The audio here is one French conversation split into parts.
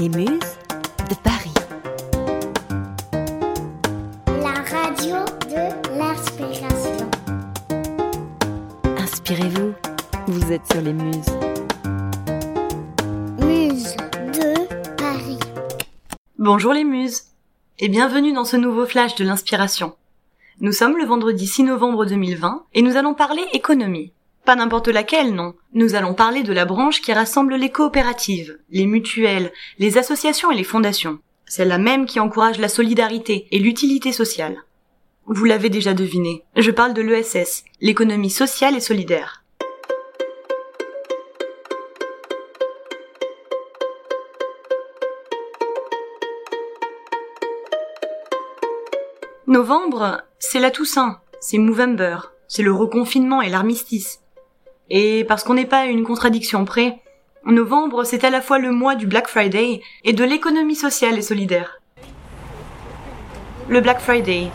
Les Muses de Paris. La radio de l'inspiration. Inspirez-vous, vous êtes sur les Muses. Muse de Paris. Bonjour les muses et bienvenue dans ce nouveau flash de l'inspiration. Nous sommes le vendredi 6 novembre 2020 et nous allons parler économie. Pas n'importe laquelle, non. Nous allons parler de la branche qui rassemble les coopératives, les mutuelles, les associations et les fondations. Celle-là même qui encourage la solidarité et l'utilité sociale. Vous l'avez déjà deviné, je parle de l'ESS, l'économie sociale et solidaire. Novembre, c'est la Toussaint, c'est Movember, c'est le reconfinement et l'armistice. Et parce qu'on n'est pas à une contradiction près, novembre, c'est à la fois le mois du Black Friday et de l'économie sociale et solidaire. Le Black Friday,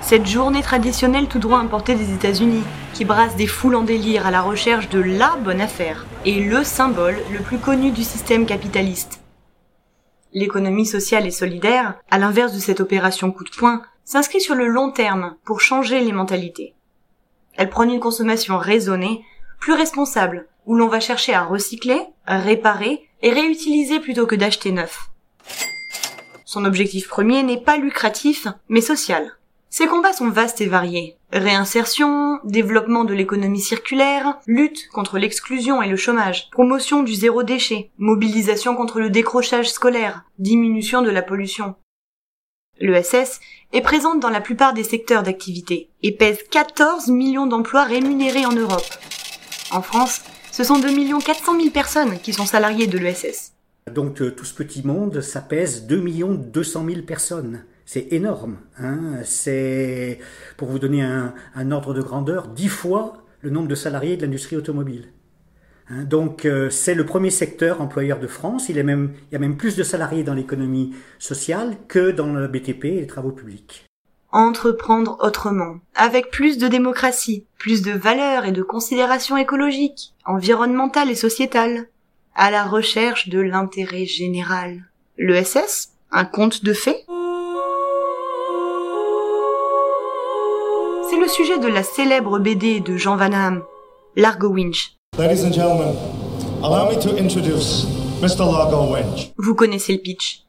cette journée traditionnelle tout droit importée des États-Unis, qui brasse des foules en délire à la recherche de la bonne affaire, et le symbole le plus connu du système capitaliste. L'économie sociale et solidaire, à l'inverse de cette opération coup de poing, s'inscrit sur le long terme pour changer les mentalités. Elle prône une consommation raisonnée, plus responsable, où l'on va chercher à recycler, réparer et réutiliser plutôt que d'acheter neuf. Son objectif premier n'est pas lucratif, mais social. Ses combats sont vastes et variés. Réinsertion, développement de l'économie circulaire, lutte contre l'exclusion et le chômage, promotion du zéro déchet, mobilisation contre le décrochage scolaire, diminution de la pollution. L'ESS est présente dans la plupart des secteurs d'activité et pèse 14 millions d'emplois rémunérés en Europe. En France, ce sont 2 400 000 personnes qui sont salariées de l'ESS. Donc euh, tout ce petit monde, ça pèse 2 200 000 personnes. C'est énorme. Hein c'est, pour vous donner un, ordre de grandeur, 10 fois le nombre de salariés de l'industrie automobile. Hein donc euh, c'est le premier secteur employeur de France. Il, il y a même plus de salariés dans l'économie sociale que dans le BTP et les travaux publics entreprendre autrement, avec plus de démocratie, plus de valeurs et de considération écologique, environnementale et sociétale, à la recherche de l'intérêt général. Le SS Un conte de fées C'est le sujet de la célèbre BD de Jean Van Hamme, Largo Winch. Ladies and gentlemen, allow me to introduce Mr. Largo Winch. Vous connaissez le pitch.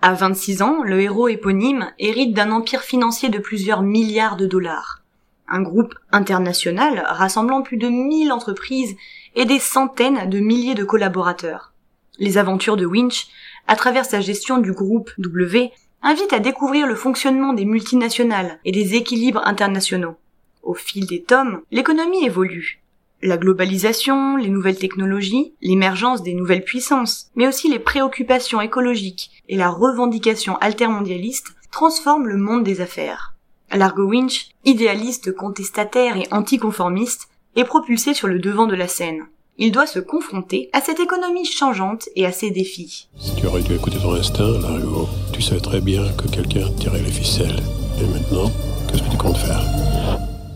À 26 ans, le héros éponyme hérite d'un empire financier de plusieurs milliards de dollars. Un groupe international rassemblant plus de 1000 entreprises et des centaines de milliers de collaborateurs. Les aventures de Winch, à travers sa gestion du groupe W, invitent à découvrir le fonctionnement des multinationales et des équilibres internationaux. Au fil des tomes, l'économie évolue. La globalisation, les nouvelles technologies, l'émergence des nouvelles puissances, mais aussi les préoccupations écologiques et la revendication altermondialiste transforment le monde des affaires. Largo Winch, idéaliste, contestataire et anticonformiste, est propulsé sur le devant de la scène. Il doit se confronter à cette économie changeante et à ses défis. Si tu aurais dû écouter ton instinct, Largo, tu savais très bien que quelqu'un tirait les ficelles. Et maintenant, qu'est-ce que tu comptes faire?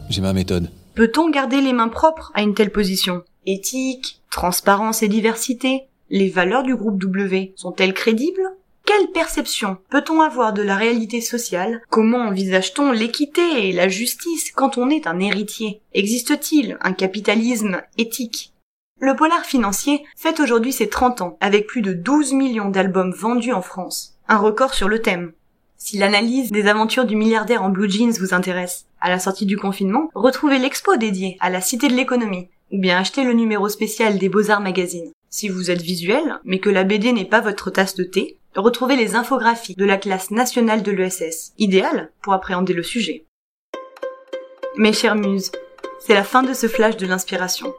J'ai ma méthode. Peut-on garder les mains propres à une telle position? Éthique, transparence et diversité Les valeurs du groupe W sont-elles crédibles? Quelle perception peut-on avoir de la réalité sociale? Comment envisage-t-on l'équité et la justice quand on est un héritier? Existe-t-il un capitalisme éthique? Le polar financier fête aujourd'hui ses 30 ans, avec plus de 12 millions d'albums vendus en France. Un record sur le thème. Si l'analyse des aventures du milliardaire en blue jeans vous intéresse, à la sortie du confinement, retrouvez l'expo dédiée à la Cité de l'économie, ou bien achetez le numéro spécial des Beaux-Arts Magazine. Si vous êtes visuel, mais que la BD n'est pas votre tasse de thé, retrouvez les infographies de la classe nationale de l'ESS, idéal pour appréhender le sujet. Mes chères muses, c'est la fin de ce flash de l'inspiration.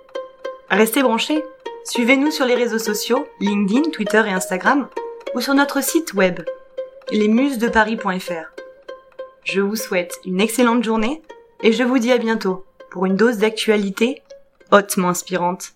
Restez branchés, suivez-nous sur les réseaux sociaux, LinkedIn, Twitter et Instagram, ou sur notre site web lesmusesdeparis.fr. Je vous souhaite une excellente journée et je vous dis à bientôt pour une dose d'actualité hautement inspirante.